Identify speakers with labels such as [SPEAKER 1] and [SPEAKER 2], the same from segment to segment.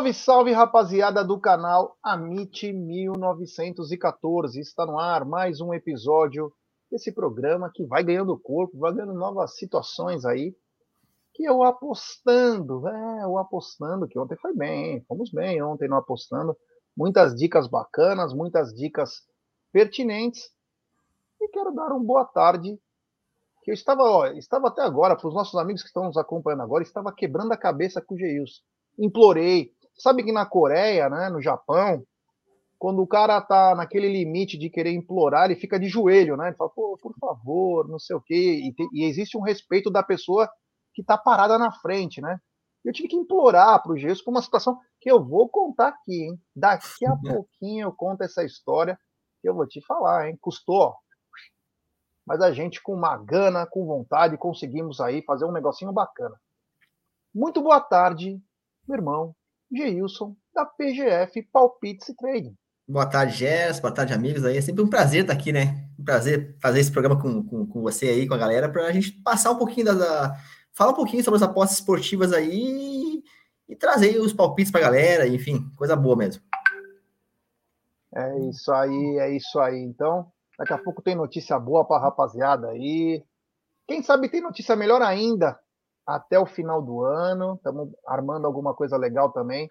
[SPEAKER 1] Salve, salve, rapaziada do canal Amit 1914. Está no ar mais um episódio desse programa que vai ganhando corpo, vai ganhando novas situações aí. Que eu apostando, é, eu apostando, que ontem foi bem, fomos bem ontem no apostando. Muitas dicas bacanas, muitas dicas pertinentes. E quero dar uma boa tarde. Que eu estava, ó, estava até agora, para os nossos amigos que estão nos acompanhando agora, estava quebrando a cabeça com o Geilson implorei. Sabe que na Coreia, né, no Japão, quando o cara tá naquele limite de querer implorar, ele fica de joelho, né? Ele fala, pô, por favor, não sei o quê. E, e existe um respeito da pessoa que tá parada na frente, né? Eu tive que implorar para o Jesus por uma situação que eu vou contar aqui, hein? Daqui a pouquinho eu conto essa história que eu vou te falar, hein? Custou, mas a gente com uma gana, com vontade, conseguimos aí fazer um negocinho bacana. Muito boa tarde, meu irmão Geilson, da PGF Palpites e Trading.
[SPEAKER 2] Boa tarde, Gerson. Boa tarde, amigos. Aí é sempre um prazer estar aqui, né? Um prazer fazer esse programa com, com, com você aí, com a galera, para a gente passar um pouquinho da, da, falar um pouquinho sobre as apostas esportivas aí e, trazer os palpites para a galera, enfim, coisa boa mesmo.
[SPEAKER 1] É isso aí, é isso aí. Então, daqui a pouco tem notícia boa para a rapaziada aí. Quem sabe tem notícia melhor ainda até o final do ano. Estamos armando alguma coisa legal também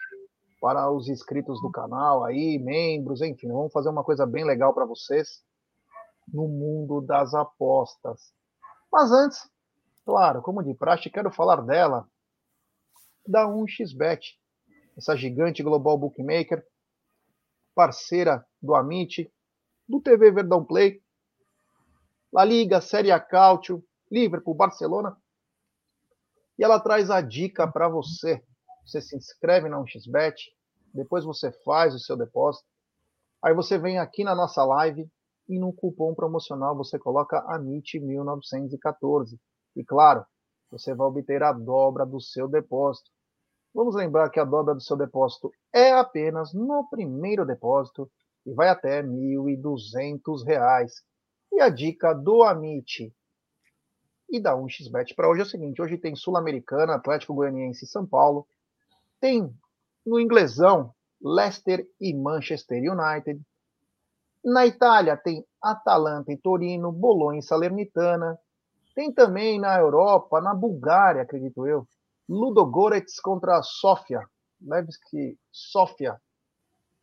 [SPEAKER 1] para os inscritos do canal aí, membros, enfim, vamos fazer uma coisa bem legal para vocês no mundo das apostas. Mas antes, claro, como de praxe, quero falar dela, da 1xBet, essa gigante global bookmaker, parceira do Amit, do TV Verdão Play, La Liga, Série A Cautio, Liverpool, Barcelona, e ela traz a dica para você. Você se inscreve na 1xBet, depois você faz o seu depósito. Aí você vem aqui na nossa live e no cupom promocional você coloca AMIT1914. E claro, você vai obter a dobra do seu depósito. Vamos lembrar que a dobra do seu depósito é apenas no primeiro depósito e vai até R$ 1.200. E a dica do Amit e da 1xBet para hoje é o seguinte: hoje tem Sul-Americana, Atlético Goianiense e São Paulo. Tem no inglesão Leicester e Manchester United. Na Itália tem Atalanta e Torino, Bolonha e Salernitana. Tem também na Europa, na Bulgária, acredito eu, Ludogorets contra Sofia. Levski Sofia.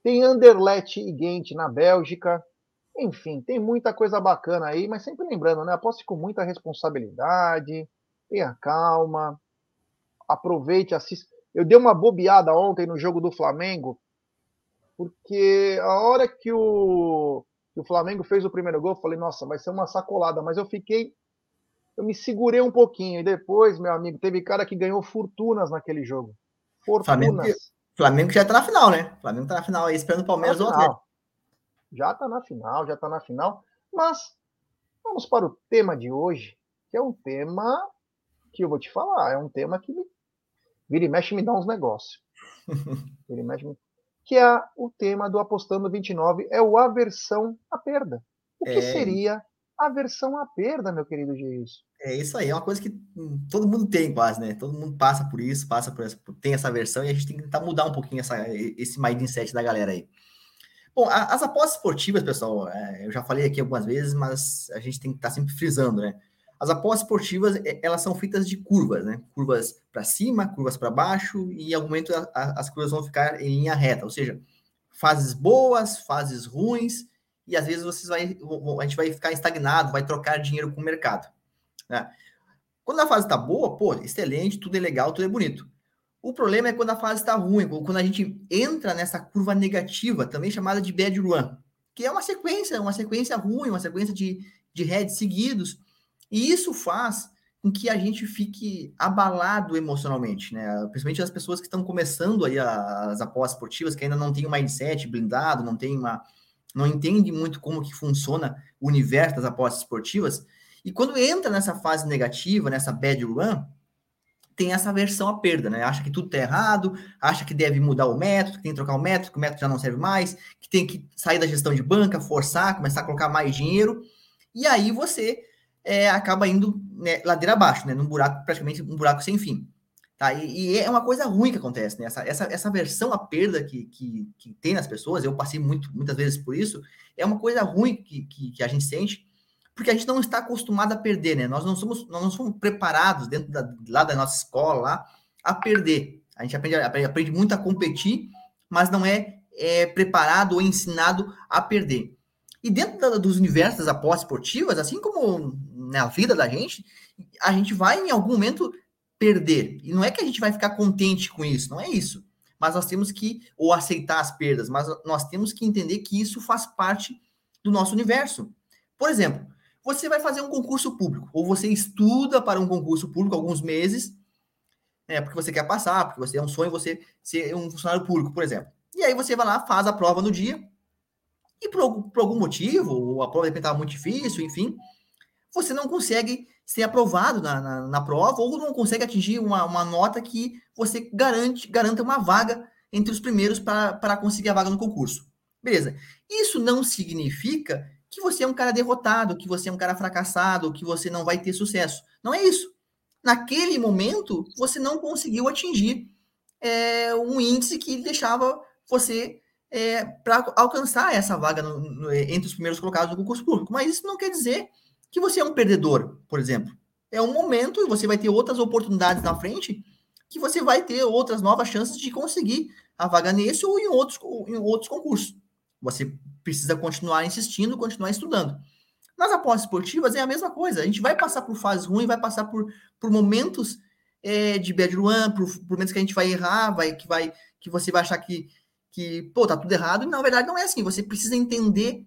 [SPEAKER 1] Tem Anderlecht e Ghent na Bélgica. Enfim, tem muita coisa bacana aí, mas sempre lembrando, né? Aposte com muita responsabilidade, tenha calma, aproveite, assista. Eu dei uma bobeada ontem no jogo do Flamengo, porque a hora que o, que o Flamengo fez o primeiro gol, eu falei, nossa, vai ser uma sacolada, mas eu fiquei. Eu me segurei um pouquinho, e depois, meu amigo, teve cara que ganhou fortunas naquele jogo.
[SPEAKER 2] Fortunas. Flamengo, Flamengo já tá na final, né? Flamengo tá na final aí, esperando o Palmeiras ou Atlético
[SPEAKER 1] já está na final, já está na final. Mas vamos para o tema de hoje, que é um tema que eu vou te falar, é um tema que me, vira e mexe me dá uns negócios. vira e mexe me... Que é o tema do Apostando 29, é o aversão à perda. O que é... seria aversão à perda, meu querido Geis?
[SPEAKER 2] É isso aí, é uma coisa que todo mundo tem quase, né? Todo mundo passa por isso, passa por essa, tem essa versão e a gente tem que tentar mudar um pouquinho essa, esse mindset da galera aí. Bom, as apostas esportivas, pessoal, é, eu já falei aqui algumas vezes, mas a gente tem que estar tá sempre frisando, né? As apostas esportivas, elas são feitas de curvas, né? Curvas para cima, curvas para baixo, e em algum momento as curvas vão ficar em linha reta, ou seja, fases boas, fases ruins, e às vezes vocês vai, a gente vai ficar estagnado, vai trocar dinheiro com o mercado. Né? Quando a fase está boa, pô, excelente, tudo é legal, tudo é bonito. O problema é quando a fase está ruim, quando a gente entra nessa curva negativa, também chamada de bad run, que é uma sequência, uma sequência ruim, uma sequência de, de heads seguidos, e isso faz com que a gente fique abalado emocionalmente, né? Principalmente as pessoas que estão começando aí as apostas esportivas, que ainda não tem um mindset blindado, não tem uma não entende muito como que funciona o universo das apostas esportivas, e quando entra nessa fase negativa, nessa bad run, tem essa versão à perda, né? Acha que tudo tá errado, acha que deve mudar o método, que tem que trocar o método, que o método já não serve mais, que tem que sair da gestão de banca, forçar, começar a colocar mais dinheiro, e aí você é, acaba indo né, ladeira abaixo, né? Num buraco, praticamente um buraco sem fim. Tá? E, e, é uma coisa ruim que acontece, né? Essa, essa, essa versão à perda que, que, que tem nas pessoas, eu passei muito, muitas vezes por isso, é uma coisa ruim que, que, que, a gente sente, porque a gente não está acostumado a perder, né? Nós não somos, nós não somos preparados dentro da, lá da nossa escola lá, a perder. A gente aprende, aprende muito a competir, mas não é, é preparado ou ensinado a perder. E dentro da, dos universos das apostas esportivas, assim como na vida da gente, a gente vai em algum momento perder. E não é que a gente vai ficar contente com isso, não é isso. Mas nós temos que, ou aceitar as perdas, mas nós temos que entender que isso faz parte do nosso universo. Por exemplo, você vai fazer um concurso público, ou você estuda para um concurso público alguns meses, é, porque você quer passar, porque você é um sonho você ser um funcionário público, por exemplo. E aí você vai lá, faz a prova no dia, e por, por algum motivo, ou a prova de repente estava muito difícil, enfim, você não consegue ser aprovado na, na, na, prova ou não consegue atingir uma, uma nota que você garante garanta uma vaga entre os primeiros para conseguir a vaga no concurso. Beleza. Isso não significa que você é um cara derrotado, que você é um cara fracassado, que você não vai ter sucesso. Não é isso. Naquele momento, você não conseguiu atingir é, um índice que deixava você é, para alcançar essa vaga no, no, entre os primeiros colocados do concurso público. Mas isso não quer dizer que você é um perdedor, por exemplo. É um momento e você vai ter outras oportunidades na frente que você vai ter outras novas chances de conseguir a vaga nesse ou em outros, em outros concursos. Você precisa continuar insistindo, continuar estudando. Nas apostas esportivas é a mesma coisa. A gente vai passar por fases ruins, vai passar por, por momentos é, de bad run, por, por momentos que a gente vai errar, vai, que, vai, que você vai achar que, que, pô, tá tudo errado. E na verdade não é assim. Você precisa entender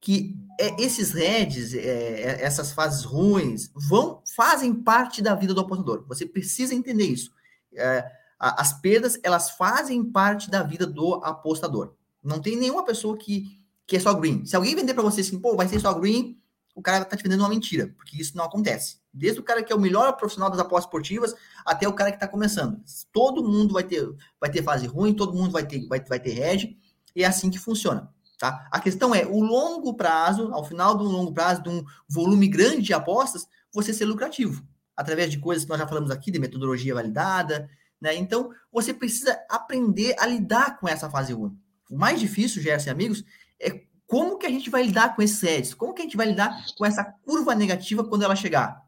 [SPEAKER 2] que é, esses heads, é, é, essas fases ruins, vão fazem parte da vida do apostador. Você precisa entender isso. É, as perdas, elas fazem parte da vida do apostador. Não tem nenhuma pessoa que, que é só green. Se alguém vender para você assim, pô, vai ser só green, o cara tá te vendendo uma mentira, porque isso não acontece. Desde o cara que é o melhor profissional das apostas esportivas até o cara que está começando. Todo mundo vai ter, vai ter fase ruim, todo mundo vai ter, vai, vai ter head, e é assim que funciona. Tá? A questão é, o longo prazo, ao final de um longo prazo, de um volume grande de apostas, você ser lucrativo, através de coisas que nós já falamos aqui, de metodologia validada, né? Então, você precisa aprender a lidar com essa fase 1. O mais difícil, Gerson e amigos, é como que a gente vai lidar com esses sedes, como que a gente vai lidar com essa curva negativa quando ela chegar.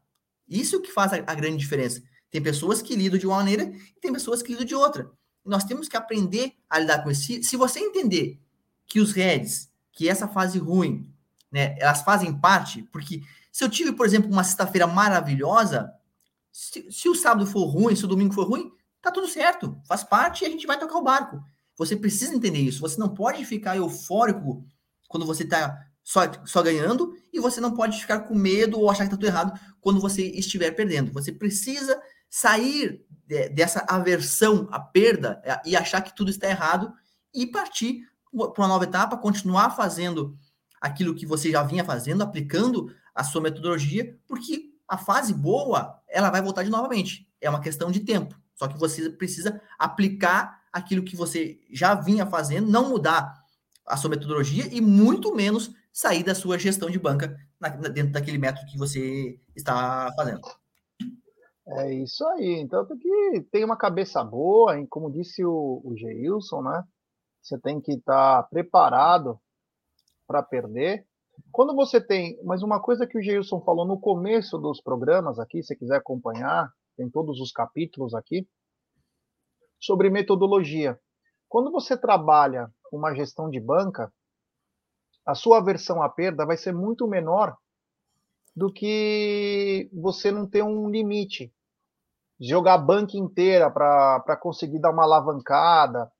[SPEAKER 2] Isso que faz a, a grande diferença. Tem pessoas que lidam de uma maneira e tem pessoas que lidam de outra. nós temos que aprender a lidar com isso. Se, se você entender que os heads, que essa fase ruim, né, elas fazem parte, porque se eu tive, por exemplo, uma sexta-feira maravilhosa, se, se, o sábado for ruim, se o domingo for ruim, tá tudo certo, faz parte e a gente vai tocar o barco. Você precisa entender isso. Você não pode ficar eufórico quando você tá só, só ganhando e você não pode ficar com medo ou achar que tá tudo errado quando você estiver perdendo. Você precisa sair de, dessa aversão à perda é, e achar que tudo está errado e partir para uma nova etapa, continuar fazendo aquilo que você já vinha fazendo, aplicando a sua metodologia, porque a fase boa, ela vai voltar de novamente. É uma questão de tempo. Só que você precisa aplicar aquilo que você já vinha fazendo, não mudar a sua metodologia e muito menos sair da sua gestão de banca na, dentro daquele método que você está fazendo.
[SPEAKER 1] É isso aí. Então tem que ter uma cabeça boa, hein? como disse o, o Geilson, né? Você tem que estar tá preparado para perder. Quando você tem, mas uma coisa que o Geilson falou no começo dos programas aqui, se quiser acompanhar, tem todos os capítulos aqui, sobre metodologia. Quando você trabalha uma gestão de banca, a sua aversão à perda vai ser muito menor do que você não ter um limite. Jogar a banca inteira para conseguir dar uma alavancada,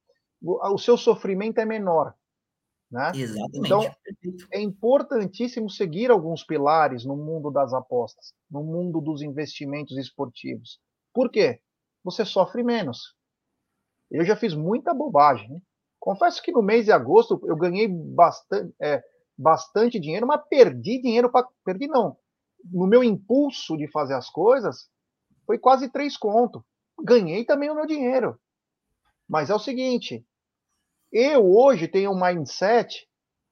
[SPEAKER 1] o seu sofrimento é menor. Né?
[SPEAKER 2] Exatamente.
[SPEAKER 1] Então, é importantíssimo seguir alguns pilares no mundo das apostas, no mundo dos investimentos esportivos. Por quê? Você sofre menos. Eu já fiz muita bobagem. Confesso que no mês de agosto eu ganhei bastante, é, bastante dinheiro, mas perdi dinheiro para. Perdi não. No meu impulso de fazer as coisas, foi quase três conto. Ganhei também o meu dinheiro. Mas é o seguinte, eu hoje tenho um mindset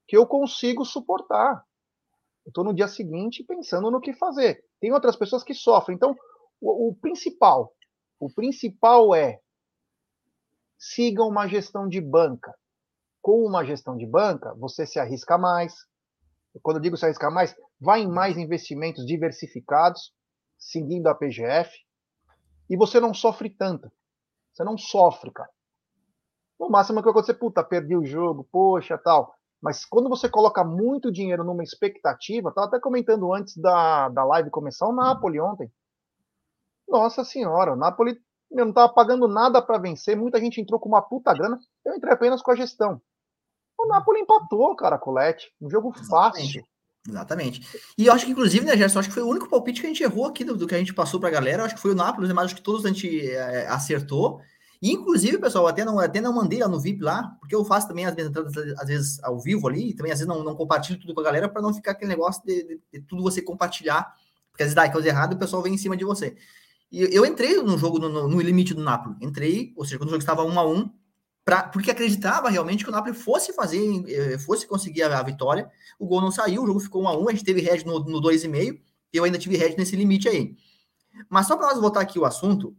[SPEAKER 1] que eu consigo suportar. Eu estou no dia seguinte pensando no que fazer. Tem outras pessoas que sofrem. Então, o, o principal, O principal é siga uma gestão de banca. Com uma gestão de banca, você se arrisca mais. Quando eu digo se arriscar mais, vai em mais investimentos diversificados, seguindo a PGF, e você não sofre tanto. Você não sofre, cara. No máximo que vai acontecer, puta, perdi o jogo, poxa, tal. Mas quando você coloca muito dinheiro numa expectativa, estava até comentando antes da, da live começar, o Napoli ontem. Nossa senhora, o Napoli eu não estava pagando nada para vencer, muita gente entrou com uma puta grana, eu entrei apenas com a gestão. O Napoli empatou, cara, Colete. Um jogo fácil.
[SPEAKER 2] Exatamente. E eu acho que, inclusive, né, Gerson, acho que foi o único palpite que a gente errou aqui do, do que a gente passou para a galera. Eu acho que foi o Napoli, mas acho que todos a gente é, acertou. E, inclusive, pessoal, até não, até não mandei lá no VIP lá, porque eu faço também as minhas entradas, às vezes, ao vivo ali, e também às vezes não, não compartilho tudo com a galera para não ficar aquele negócio de, de, de, tudo você compartilhar, porque às vezes dá coisa errada e o pessoal vem em cima de você. E eu entrei no jogo, no, no, limite do Napoli. Entrei, ou seja, quando o jogo estava um a um, pra, porque acreditava realmente que o Napoli fosse fazer, eh, fosse conseguir a, a vitória. O gol não saiu, o jogo ficou um a um, a gente teve head no, no 2,5, eu ainda tive head nesse limite aí. Mas só para nós voltar aqui o assunto,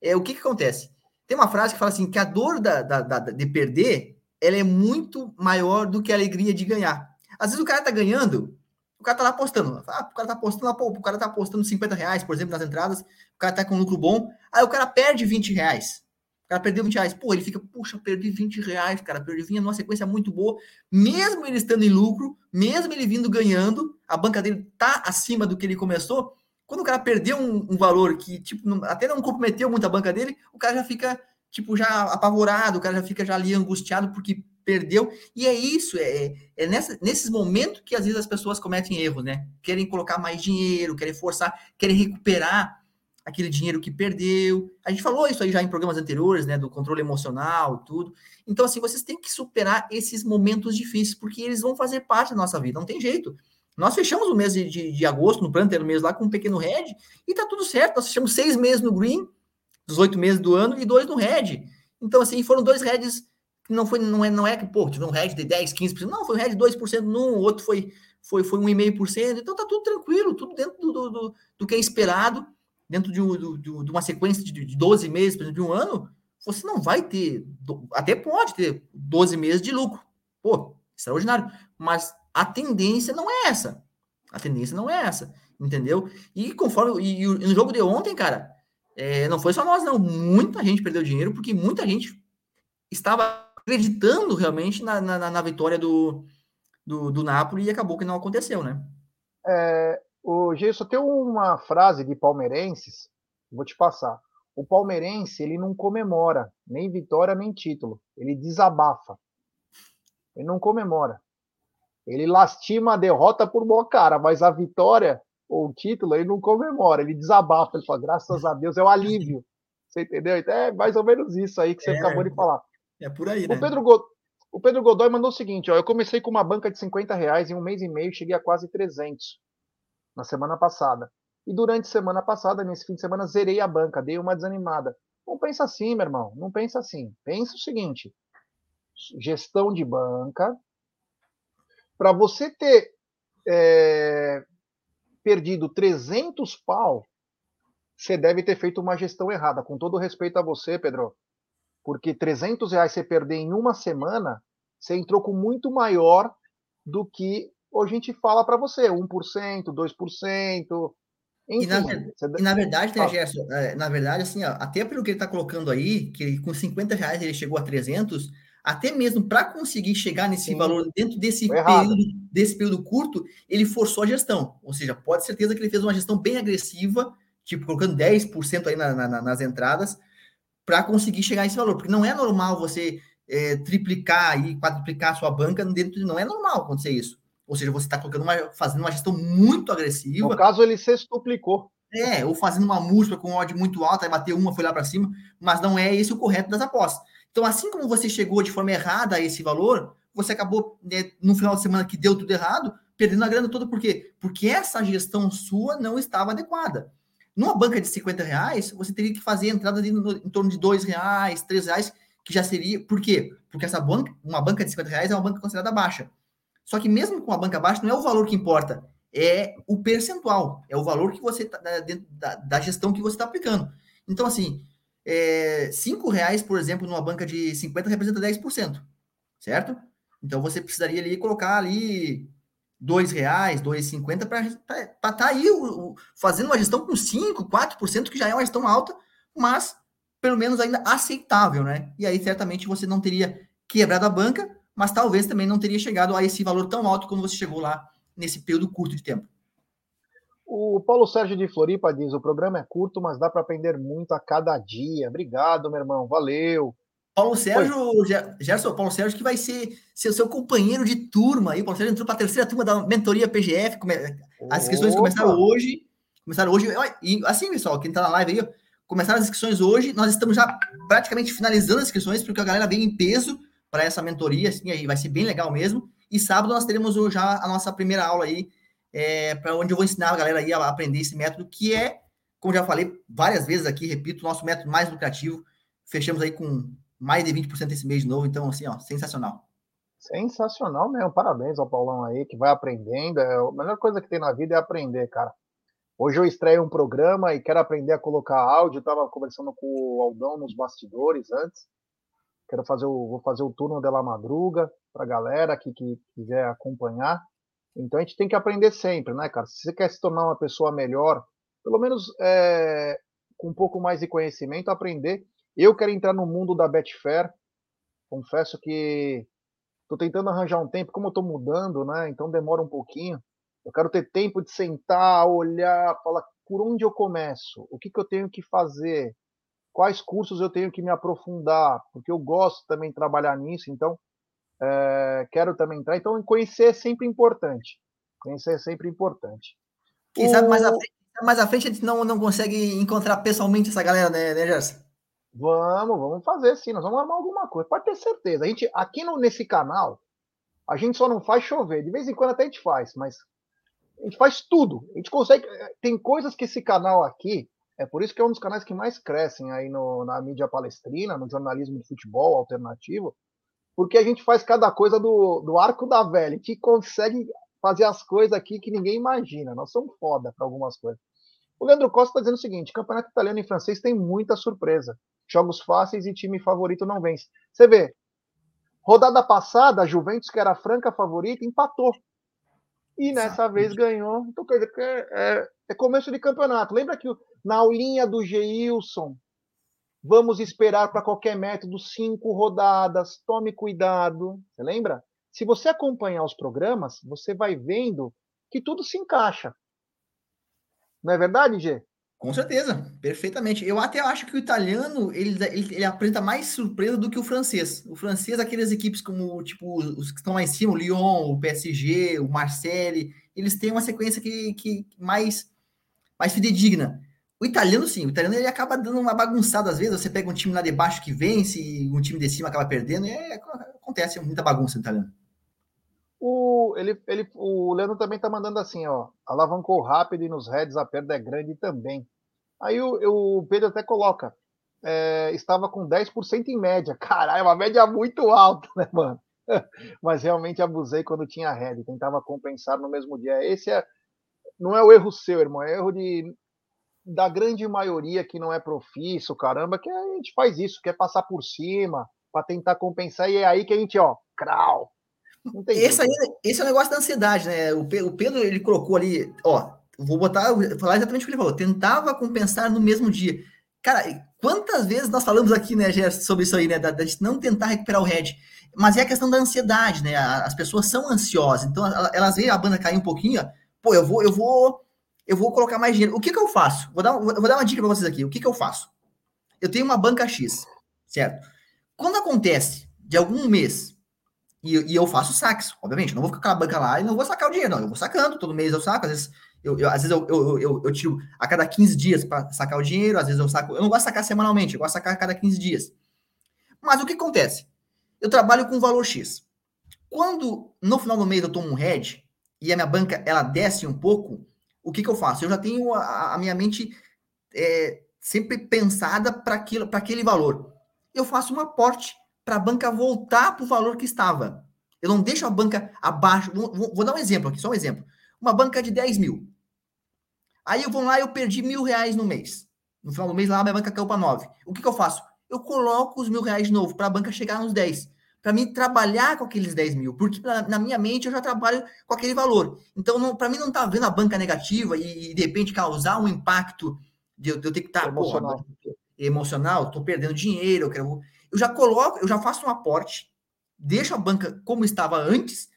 [SPEAKER 2] é o que, que acontece? Tem uma frase que fala assim, que a dor da, da, da, de perder, ela é muito maior do que a alegria de ganhar. Às vezes o cara tá ganhando, o cara tá lá apostando. Ah, o cara tá apostando, pô, o cara tá apostando 50 reais, por exemplo, nas entradas, o cara tá com lucro bom, aí o cara perde 20 reais. O cara perdeu 20 reais. Pô, ele fica, puxa, perdi 20 reais, cara, perdi, vinha numa sequência muito boa. Mesmo ele estando em lucro, mesmo ele vindo ganhando, a banca dele tá acima do que ele começou, quando o cara perdeu um, um valor que, tipo, não, até não comprometeu muito a banca dele, o cara já fica, tipo, já apavorado, o cara já fica já ali angustiado porque perdeu. E é isso, é, é nessa, nesses momentos que às vezes as pessoas cometem erros, né? Querem colocar mais dinheiro, querem forçar, querem recuperar aquele dinheiro que perdeu. A gente falou isso aí já em programas anteriores, né? Do controle emocional, tudo. Então, assim, vocês têm que superar esses momentos difíceis, porque eles vão fazer parte da nossa vida, não tem jeito. Nós fechamos o mês de, de, de agosto, no plano mês lá, com um pequeno red, e tá tudo certo. Nós fechamos seis meses no green, dos oito meses do ano, e dois no red. Então, assim, foram dois reds não foi, não é, não é que, pô, tive um red de 10, 15%, não, foi um red de 2% num, outro foi, foi, foi 1,5%, então tá tudo tranquilo, tudo dentro do, do, do, do que é esperado, dentro de, do, de uma sequência de, de 12 meses, por exemplo, de um ano, você não vai ter, até pode ter 12 meses de lucro, pô, extraordinário, mas a tendência não é essa. A tendência não é essa, entendeu? E conforme. E, e no jogo de ontem, cara, é, não foi só nós, não. Muita gente perdeu dinheiro porque muita gente estava acreditando realmente na, na, na vitória do, do, do, Napoli e acabou que não aconteceu, né?
[SPEAKER 1] É, o Gilson tem uma frase de palmeirenses, vou te passar. O palmeirense ele não comemora nem vitória nem título, ele desabafa. Ele não comemora. Ele lastima a derrota por boa cara, mas a vitória ou o título ele não comemora, ele desabafa, ele fala, graças a Deus, é o alívio. Você entendeu? Então é mais ou menos isso aí que você é, acabou de falar.
[SPEAKER 2] É por aí, né?
[SPEAKER 1] O Pedro, God... o Pedro Godoy mandou o seguinte, ó, eu comecei com uma banca de 50 reais em um mês e meio, cheguei a quase 300 na semana passada. E durante a semana passada, nesse fim de semana, zerei a banca, dei uma desanimada. Não pensa assim, meu irmão, não pensa assim. Pensa o seguinte, gestão de banca, para você ter é, perdido 300 pau, você deve ter feito uma gestão errada. Com todo respeito a você, Pedro, porque 300 reais você perder em uma semana, você entrou com muito maior do que a gente fala para você, 1%, 2%. Enfim,
[SPEAKER 2] e, na, e na verdade, né, Gerson, é, na verdade, assim, ó, até pelo que ele está colocando aí, que com 50 reais ele chegou a 300, até mesmo para conseguir chegar nesse Sim. valor dentro desse período, desse período curto, ele forçou a gestão. Ou seja, pode certeza que ele fez uma gestão bem agressiva, tipo colocando 10% aí na, na, nas entradas, para conseguir chegar a esse valor. Porque não é normal você é, triplicar e quadruplicar a sua banca dentro de. Não é normal acontecer isso. Ou seja, você está colocando uma, fazendo uma gestão muito agressiva.
[SPEAKER 1] No caso, ele sextuplicou.
[SPEAKER 2] É, ou fazendo uma múltipla com odd muito alta, aí bater uma, foi lá para cima, mas não é esse o correto das apostas. Então, assim como você chegou de forma errada a esse valor, você acabou, né, no final de semana que deu tudo errado, perdendo a grana toda. Por quê? Porque essa gestão sua não estava adequada. Numa banca de 50 reais, você teria que fazer entrada em, torno de 2 reais, 3 reais, que já seria. Por quê? Porque essa banca, uma banca de 50 reais é uma banca considerada baixa. Só que mesmo com a banca baixa, não é o valor que importa, é o percentual, é o valor que você está dentro da, da, gestão que você está aplicando. Então, assim, é, 5 reais, por exemplo, numa banca de 50 representa 10%, certo? Então você precisaria ali colocar ali dois reais, dois cinquenta para estar tá aí o, o, fazendo uma gestão com 5, 4%, que já é uma gestão alta, mas pelo menos ainda aceitável, né? E aí certamente você não teria quebrado a banca, mas talvez também não teria chegado a esse valor tão alto como você chegou lá nesse período curto de tempo.
[SPEAKER 1] O Paulo Sérgio de Floripa diz: o programa é curto, mas dá para aprender muito a cada dia. Obrigado, meu irmão. Valeu.
[SPEAKER 2] Paulo Sérgio, Gerson, Paulo Sérgio que vai ser, ser seu companheiro de turma aí. O Paulo Sérgio entrou para a terceira turma da mentoria PGF. As inscrições começaram hoje. Começaram hoje. E assim, pessoal, quem está na live aí, começaram as inscrições hoje. Nós estamos já praticamente finalizando as inscrições, porque a galera veio em peso para essa mentoria, assim, aí vai ser bem legal mesmo. E sábado nós teremos já a nossa primeira aula aí, é, para onde eu vou ensinar a galera aí a aprender esse método, que é, como já falei várias vezes aqui, repito, o nosso método mais lucrativo. Fechamos aí com mais de 20% esse mês de novo, então, assim, ó, sensacional.
[SPEAKER 1] Sensacional mesmo, parabéns ao Paulão aí, que vai aprendendo. É, a melhor coisa que tem na vida é aprender, cara. Hoje eu estreio um programa e quero aprender a colocar áudio. Estava conversando com o Aldão nos bastidores antes. Quero fazer o, vou fazer o turno dela madruga para galera que, que quiser acompanhar. Então a gente tem que aprender sempre, né, cara? Se você quer se tornar uma pessoa melhor, pelo menos é, com um pouco mais de conhecimento, aprender. Eu quero entrar no mundo da Betfair. Confesso que estou tentando arranjar um tempo, como eu estou mudando, né? Então demora um pouquinho. Eu quero ter tempo de sentar, olhar, falar por onde eu começo, o que, que eu tenho que fazer, quais cursos eu tenho que me aprofundar, porque eu gosto também de trabalhar nisso, então é, quero também entrar. Então, conhecer é sempre importante. Conhecer é sempre importante.
[SPEAKER 2] Quem o... sabe mais à, frente, mais à frente a gente não, não consegue encontrar pessoalmente essa galera, né, né Gerson?
[SPEAKER 1] Vamos, vamos fazer sim, nós vamos armar alguma coisa, pode ter certeza. A gente, aqui no, nesse canal, a gente só não faz chover, de vez em quando até a gente faz, mas a gente faz tudo. A gente consegue. Tem coisas que esse canal aqui, é por isso que é um dos canais que mais crescem aí no, na mídia palestrina, no jornalismo de futebol alternativo, porque a gente faz cada coisa do, do arco da velha. A gente consegue fazer as coisas aqui que ninguém imagina. Nós somos foda para algumas coisas. O Leandro Costa está dizendo o seguinte: campeonato italiano e francês tem muita surpresa. Jogos fáceis e time favorito não vence. Você vê, rodada passada, a Juventus, que era a franca favorita, empatou. E nessa Exato. vez ganhou. Então, quer dizer, é, é, é começo de campeonato. Lembra que na aulinha do Geilson, vamos esperar para qualquer método cinco rodadas, tome cuidado. Você lembra? Se você acompanhar os programas, você vai vendo que tudo se encaixa. Não é verdade, Gê?
[SPEAKER 2] Com certeza, perfeitamente. Eu até acho que o italiano ele, ele, ele, apresenta mais surpresa do que o francês. O francês, aquelas equipes como tipo os que estão lá em cima, o Lyon, o PSG, o Marseille, eles têm uma sequência que, que mais mais fidedigna. O italiano, sim, o italiano ele acaba dando uma bagunçada às vezes. Você pega um time lá de baixo que vence e um time de cima acaba perdendo. É, acontece muita bagunça no italiano.
[SPEAKER 1] O, ele, ele, o Leandro também tá mandando assim, ó. Alavancou rápido e nos heads a perda é grande também. Aí o, o Pedro até coloca. É, estava com 10% em média. Caralho, uma média muito alta, né, mano? Mas realmente abusei quando tinha head. Tentava compensar no mesmo dia. Esse é. Não é o erro seu, irmão. É erro de, da grande maioria que não é profício, caramba, que a gente faz isso, quer passar por cima para tentar compensar. E é aí que a gente, ó, crau,
[SPEAKER 2] esse, aí, esse é o negócio da ansiedade, né? O, o Pedro, ele colocou ali, ó, vou botar, vou falar exatamente o que ele falou, tentava compensar no mesmo dia. Cara, quantas vezes nós falamos aqui, né, Gerson, sobre isso aí, né, da, da gente não tentar recuperar o head, mas é a questão da ansiedade, né, as pessoas são ansiosas, então elas veem a banda cair um pouquinho, ó, pô, eu vou, eu vou, eu vou colocar mais dinheiro. O que que eu faço? Vou dar, vou dar uma dica para vocês aqui, o que que eu faço? Eu tenho uma banca X, certo? Quando acontece de algum mês e, e, eu faço saques, obviamente. Não vou ficar com a banca lá e não vou sacar o dinheiro, não. Eu vou sacando, todo mês eu saco, às vezes eu, eu às vezes eu, eu, eu, eu, tiro a cada 15 dias para sacar o dinheiro, às vezes eu saco. Eu não gosto de sacar semanalmente, eu gosto de sacar a cada 15 dias. Mas o que acontece? Eu trabalho com valor X. Quando no final do mês eu tomo um head e a minha banca ela desce um pouco, o que, que eu faço? Eu já tenho a, a minha mente é, sempre pensada para aquele valor. Eu faço um aporte para a banca voltar para o valor que estava. Eu não deixo a banca abaixo. Vou, vou, dar um exemplo aqui, só um exemplo. Uma banca de 10 mil. Aí eu vou lá e eu perdi mil reais no mês. No final do mês lá, minha banca caiu para 9. O que, que eu faço? Eu coloco os mil reais de novo para a banca chegar nos 10. Para mim trabalhar com aqueles 10 mil. Porque pra, na minha mente eu já trabalho com aquele valor. Então, para mim, não tá vendo a banca negativa e, de repente causar um impacto de, de eu ter que estar. Tá, emocional. Pô, emocional, estou perdendo dinheiro, eu quero. Eu já coloco, eu já faço um aporte, deixo a banca como estava antes,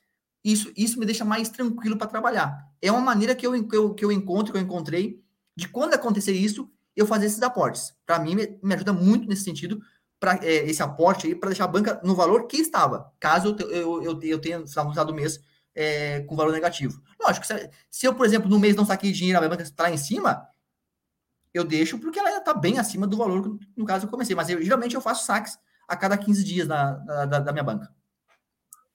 [SPEAKER 2] isso, isso me deixa mais tranquilo para trabalhar. É uma maneira que eu, que, eu, que eu encontro, que eu encontrei, de quando acontecer isso, eu fazer esses aportes. Para mim, me, me, ajuda muito nesse sentido, para é, esse aporte aí, para deixar a banca no valor que estava, caso eu, eu, eu, eu tenha usado o mês é, com valor negativo. Lógico, se, se, eu, por exemplo, no mês não saquei dinheiro, a banca está lá em cima, eu deixo porque ela está bem acima do valor, no caso, eu comecei. Mas eu, geralmente eu faço saques a cada 15 dias da, da, da minha banca.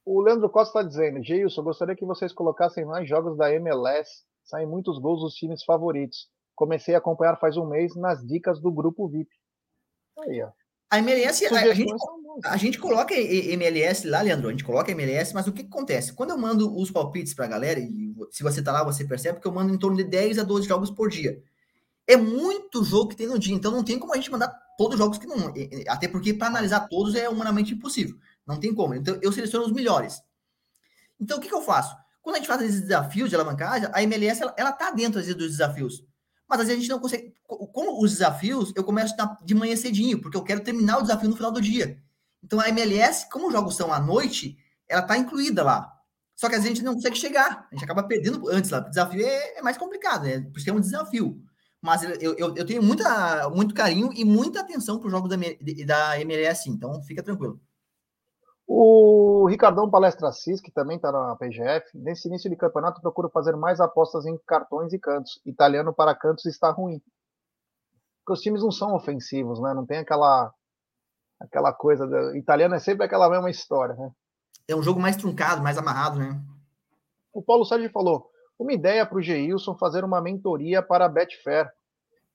[SPEAKER 1] O Leandro Costa está dizendo, Geilson, gostaria que vocês colocassem mais jogos da MLS. Saem muitos gols dos times favoritos. Comecei a acompanhar faz um mês nas dicas do grupo VIP.
[SPEAKER 2] Aí, ó. A MLS, a, a, gente, a gente coloca MLS lá, Leandro, a gente coloca MLS, mas o que, que acontece? Quando eu mando os palpites para a galera, e se você tá lá, você percebe que eu mando em torno de 10 a 12 jogos por dia. É muito jogo que tem no dia, então não tem como a gente mandar todos os jogos que não. Até porque para analisar todos é humanamente impossível. Não tem como. Então, eu seleciono os melhores. Então, o que, que eu faço? Quando a gente faz esses desafios de alavancagem, a MLS, ela, ela tá dentro, às vezes, dos desafios. Mas, às vezes, a gente não consegue... Com os desafios, eu começo de manhã cedinho, porque eu quero terminar o desafio no final do dia. Então, a MLS, como os jogos são à noite, ela tá incluída lá. Só que, às vezes, a gente não consegue chegar. A gente acaba perdendo antes lá. O desafio é, é mais complicado, né? Por é um desafio. Mas eu, eu, eu tenho muita, muito carinho e muita atenção para os jogos da, da MLS, então fica tranquilo.
[SPEAKER 1] O Ricardão Palestra Cis, que também está na PGF, nesse início de campeonato procura fazer mais apostas em cartões e cantos. Italiano para cantos está ruim. Porque os times não são ofensivos, né? Não tem aquela aquela coisa. Do... Italiano é sempre aquela mesma história, né?
[SPEAKER 2] É um jogo mais truncado, mais amarrado, né?
[SPEAKER 1] O Paulo Sérgio falou: uma ideia para o Geilson fazer uma mentoria para a Betfair.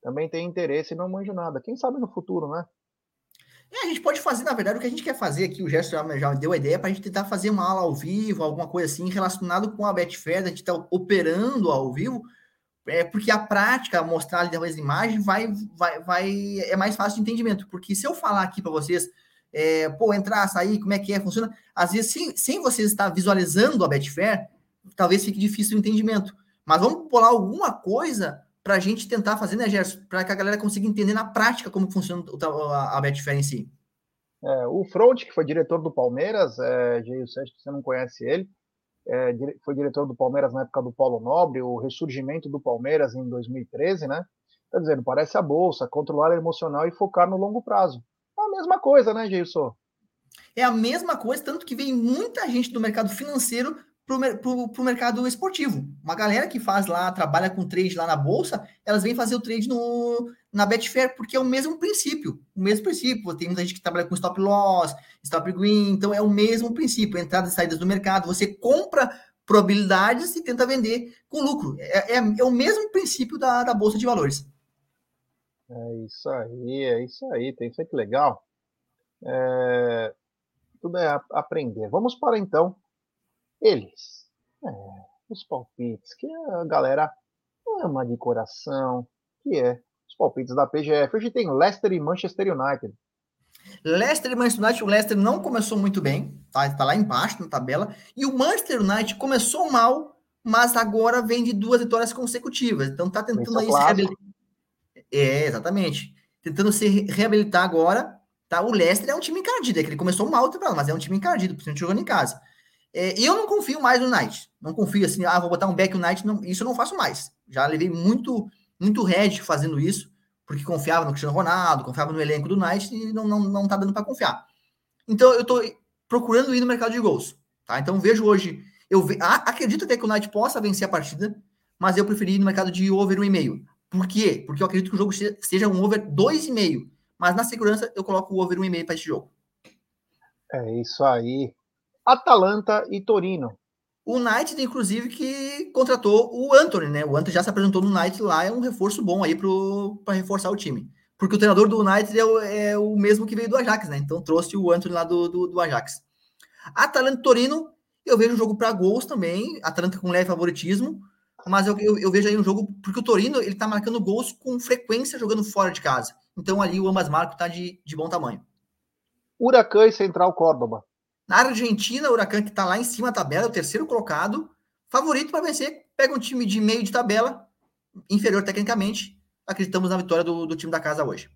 [SPEAKER 1] Também tem interesse e não manjo nada. Quem sabe no futuro, né?
[SPEAKER 2] É, a gente pode fazer, na verdade, o que a gente quer fazer aqui, o Gerson já, já deu a ideia para a gente tentar fazer uma aula ao vivo, alguma coisa assim, relacionado com a Betfair, a gente está operando ao vivo, é, porque a prática, mostrar ali as imagens, vai, vai, vai, é mais fácil de entendimento. Porque se eu falar aqui para vocês, é, pô, entrar, sair, como é que é, funciona, às vezes, sem, sem vocês estar visualizando a Betfair, talvez fique difícil o entendimento. Mas vamos pular alguma coisa para a gente tentar fazer, né, Gerson? Para que a galera consiga entender na prática como funciona a, Betfair em si.
[SPEAKER 1] É, o Front, que foi diretor do Palmeiras, é, Geio Sérgio, você não conhece ele, é, foi diretor do Palmeiras na época do Paulo Nobre, o ressurgimento do Palmeiras em 2013, né? Tá dizendo, parece a bolsa, controlar o emocional e focar no longo prazo. É a mesma coisa, né, Geilson?
[SPEAKER 2] É a mesma coisa, tanto que vem muita gente do mercado financeiro para o mercado esportivo. Uma galera que faz lá, trabalha com trade lá na bolsa, elas vêm fazer o trade no, na Betfair, porque é o mesmo princípio. O mesmo princípio. Tem muita gente que trabalha com stop loss, stop green, então é o mesmo princípio. Entradas e saídas do mercado. Você compra probabilidades e tenta vender com lucro. É, é, é o mesmo princípio da, da Bolsa de Valores.
[SPEAKER 1] É isso aí, é isso aí. Tem isso que legal. É, tudo é aprender. Vamos para então eles. É, os palpites que a galera ama de coração, que é os palpites da PGF. Hoje tem Leicester e Manchester United.
[SPEAKER 2] Leicester e Manchester United, o Leicester não começou muito bem, tá, tá lá embaixo na tabela, e o Manchester United começou mal, mas agora vem de duas vitórias consecutivas, então tá tentando aí se reabilitar. É, exatamente. Tentando se reabilitar agora, tá? O Leicester é um time encardido, é que ele começou mal, mas é um time encardido, principalmente jogando em casa. É, eu não confio mais no Knight. Não confio assim, ah, vou botar um back no Knight. Não, isso eu não faço mais. Já levei muito, muito red fazendo isso, porque confiava no Cristiano Ronaldo, confiava no elenco do Knight e não, não, não tá dando para confiar. Então eu tô procurando ir no mercado de gols. Tá? Então vejo hoje, eu ve, ah, acredito até que o Knight possa vencer a partida, mas eu preferi ir no mercado de over 1,5. Por quê? Porque eu acredito que o jogo seja um over 2,5. Mas na segurança eu coloco o over 1,5 para esse jogo.
[SPEAKER 1] É isso aí. Atalanta e Torino.
[SPEAKER 2] O Knight, inclusive, que contratou o Anthony, né? O Anthony já se apresentou no Knight lá, é um reforço bom aí para reforçar o time. Porque o treinador do Knight é o, é o, mesmo que veio do Ajax, né? Então trouxe o Anthony lá do, do, do Ajax. Atalanta e Torino, eu vejo um jogo para gols também. Atalanta com leve favoritismo. mas eu, eu, eu, vejo aí um jogo, porque o Torino ele tá marcando gols com frequência jogando fora de casa. Então ali o ambas marcos tá de, de bom tamanho.
[SPEAKER 1] Huracan e Central Córdoba.
[SPEAKER 2] Na Argentina, o Huracan que tá lá em cima da tabela, o terceiro colocado, favorito para vencer, pega um time de meio de tabela, inferior tecnicamente. Acreditamos na vitória do, do time da casa hoje.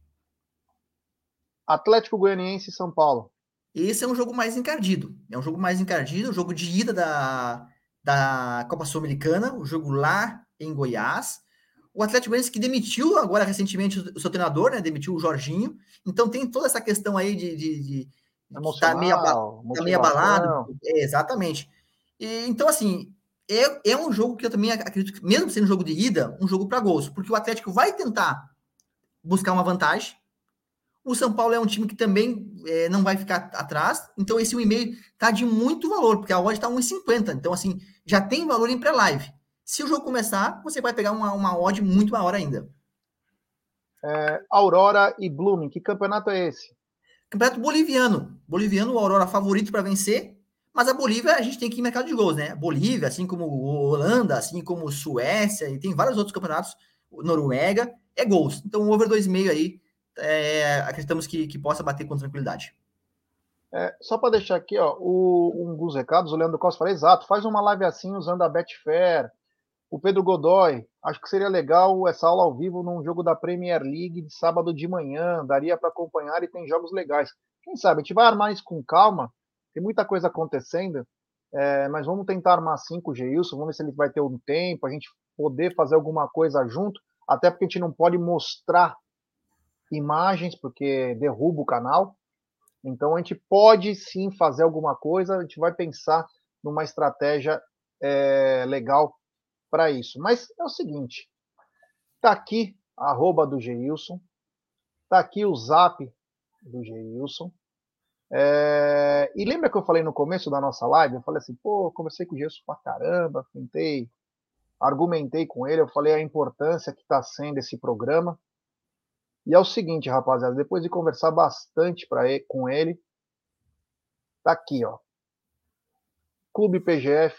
[SPEAKER 1] Atlético Goianiense e São Paulo.
[SPEAKER 2] Esse é um jogo mais encardido. É um jogo mais encardido, o jogo de ida da, da Copa Sul-Americana, o jogo lá em Goiás. O Atlético Goianiense que demitiu agora recentemente o seu treinador, né? Demitiu o Jorginho. Então tem toda essa questão aí de, de, de
[SPEAKER 1] tá meio,
[SPEAKER 2] tá meio abalado. É, exatamente. E, então, assim, é, é um jogo que eu também acredito que, mesmo sendo um jogo de ida, um jogo para gols, porque o Atlético vai tentar buscar uma vantagem. O São Paulo é um time que também é, não vai ficar atrás. Então, esse 1,5 tá de muito valor, porque a odd está 1,50. Então, assim, já tem valor em pré-live. Se o jogo começar, você vai pegar uma, uma odd muito maior ainda.
[SPEAKER 1] É, Aurora e Blooming, que campeonato é esse?
[SPEAKER 2] Campeonato boliviano. Boliviano, o Aurora favorito para vencer, mas a Bolívia a gente tem que ir mercado de gols, né? Bolívia, assim como Holanda, assim como Suécia, e tem vários outros campeonatos, Noruega, é gols. Então, o over 2,5 aí, é, acreditamos que, que possa bater com tranquilidade.
[SPEAKER 1] É, só para deixar aqui, ó, o, um dos recados, o Leandro Costa falou, exato, faz uma live assim usando a Betfair, o Pedro Godoy, acho que seria legal essa aula ao vivo num jogo da Premier League de sábado de manhã, daria para acompanhar e tem jogos legais. Quem sabe, a gente vai armar isso com calma, tem muita coisa acontecendo, é, mas vamos tentar armar assim com o Geilson, vamos ver se ele vai ter um tempo, a gente poder fazer alguma coisa junto, até porque a gente não pode mostrar imagens, porque derruba o canal. Então a gente pode sim fazer alguma coisa, a gente vai pensar numa estratégia é, legal para isso. Mas é o seguinte, tá aqui arroba do Geilson, tá aqui o zap do Geilson. É, e lembra que eu falei no começo da nossa live? Eu falei assim, pô, conversei com o Geilson pra caramba, tentei, argumentei com ele, eu falei a importância que está sendo esse programa. E é o seguinte, rapaziada, depois de conversar bastante pra com ele, tá aqui, ó. Clube PGF,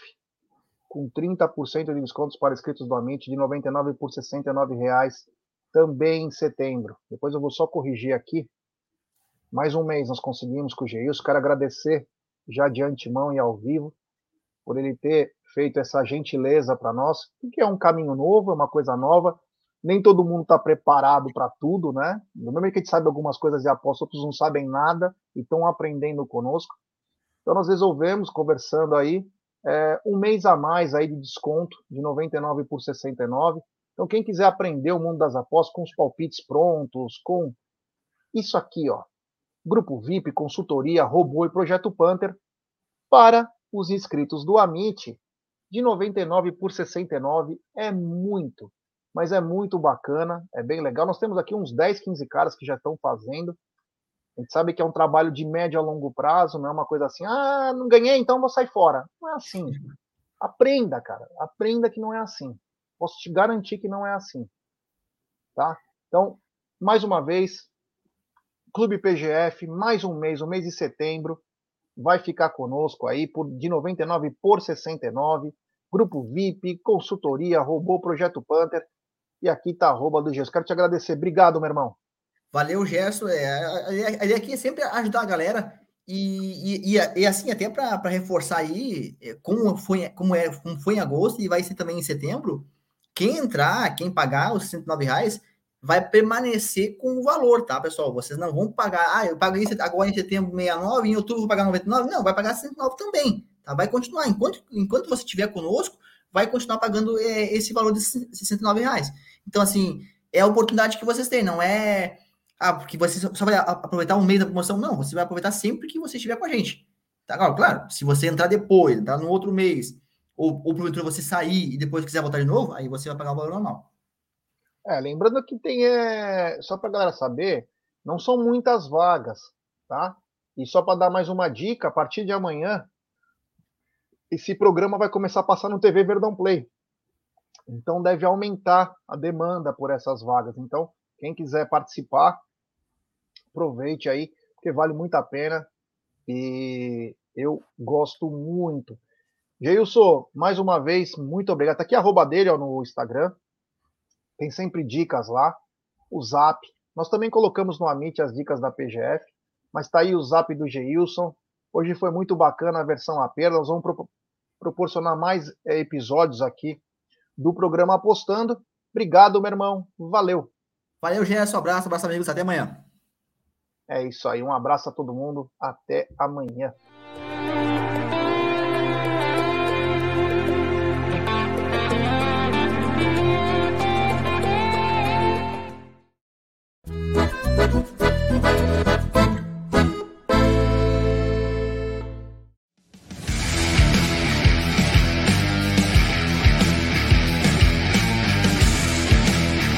[SPEAKER 1] com 30% de descontos para inscritos do Amit, de 99 por 69 reais, também em setembro. Depois eu vou só corrigir aqui. Mais um mês nós conseguimos com o Geilson. Quero agradecer já de antemão e ao vivo por ele ter feito essa gentileza para nós, porque é um caminho novo, é uma coisa nova. Nem todo mundo está preparado para tudo, né? No mesmo que a gente sabe algumas coisas de aposta, outros não sabem nada e estão aprendendo conosco. Então nós resolvemos, conversando aí, é, um mês a mais aí de desconto, de 99 por 69. Então, quem quiser aprender o mundo das apostas com os palpites prontos, com isso aqui, ó, Grupo VIP, consultoria, robô e Projeto Panther, para os inscritos do Amit, de 99 por 69 é muito, mas é muito bacana, é bem legal. Nós temos aqui uns 10, 15 caras que já estão fazendo. A gente sabe que é um trabalho de médio a longo prazo, não é uma coisa assim, ah, não ganhei, então vou sair fora. Não é assim. Aprenda, cara. Aprenda que não é assim. Posso te garantir que não é assim. Tá? Então, mais uma vez, Clube PGF, mais um mês, o mês de setembro, vai ficar conosco aí por de 99 por 69. Grupo VIP, consultoria, robô, projeto Panther. E aqui tá arroba do Gesso. Quero te agradecer. Obrigado, meu irmão.
[SPEAKER 2] Valeu, Gerson. É, a ideia aqui é sempre ajudar a galera e, e, e assim, até para reforçar aí, é, como foi, como, é, como foi em agosto e vai ser também em setembro, quem entrar, quem pagar os 109 reais, vai permanecer com o valor, tá, pessoal? Vocês não vão pagar, ah, eu paguei agora em setembro 69, em outubro vou pagar 99, não, vai pagar 109 também, tá? Vai continuar, enquanto, enquanto você estiver conosco, vai continuar pagando é, esse valor de 109 reais. Então, assim, é a oportunidade que vocês têm, não é ah, porque você só vai aproveitar um mês da promoção. Não, você vai aproveitar sempre que você estiver com a gente. Tá? Claro, se você entrar depois, entrar no outro mês, ou, ou porventura você sair e depois quiser voltar de novo, aí você vai pagar o valor normal.
[SPEAKER 1] É, lembrando que tem, é, só para galera saber, não são muitas vagas, tá? E só para dar mais uma dica, a partir de amanhã, esse programa vai começar a passar no TV Verdão Play. Então deve aumentar a demanda por essas vagas. Então, quem quiser participar, aproveite aí, porque vale muito a pena. E eu gosto muito. Geilson, mais uma vez, muito obrigado. Tá aqui a arroba dele ó, no Instagram. Tem sempre dicas lá. O Zap. Nós também colocamos no Amit as dicas da PGF, mas tá aí o Zap do Geilson. Hoje foi muito bacana a versão AP. Nós vamos pro proporcionar mais é, episódios aqui do programa Apostando. Obrigado, meu irmão. Valeu.
[SPEAKER 2] Valeu, Gerson. Um abraço, abraço, amigos. Até amanhã.
[SPEAKER 1] É isso aí. Um abraço a todo mundo. Até amanhã.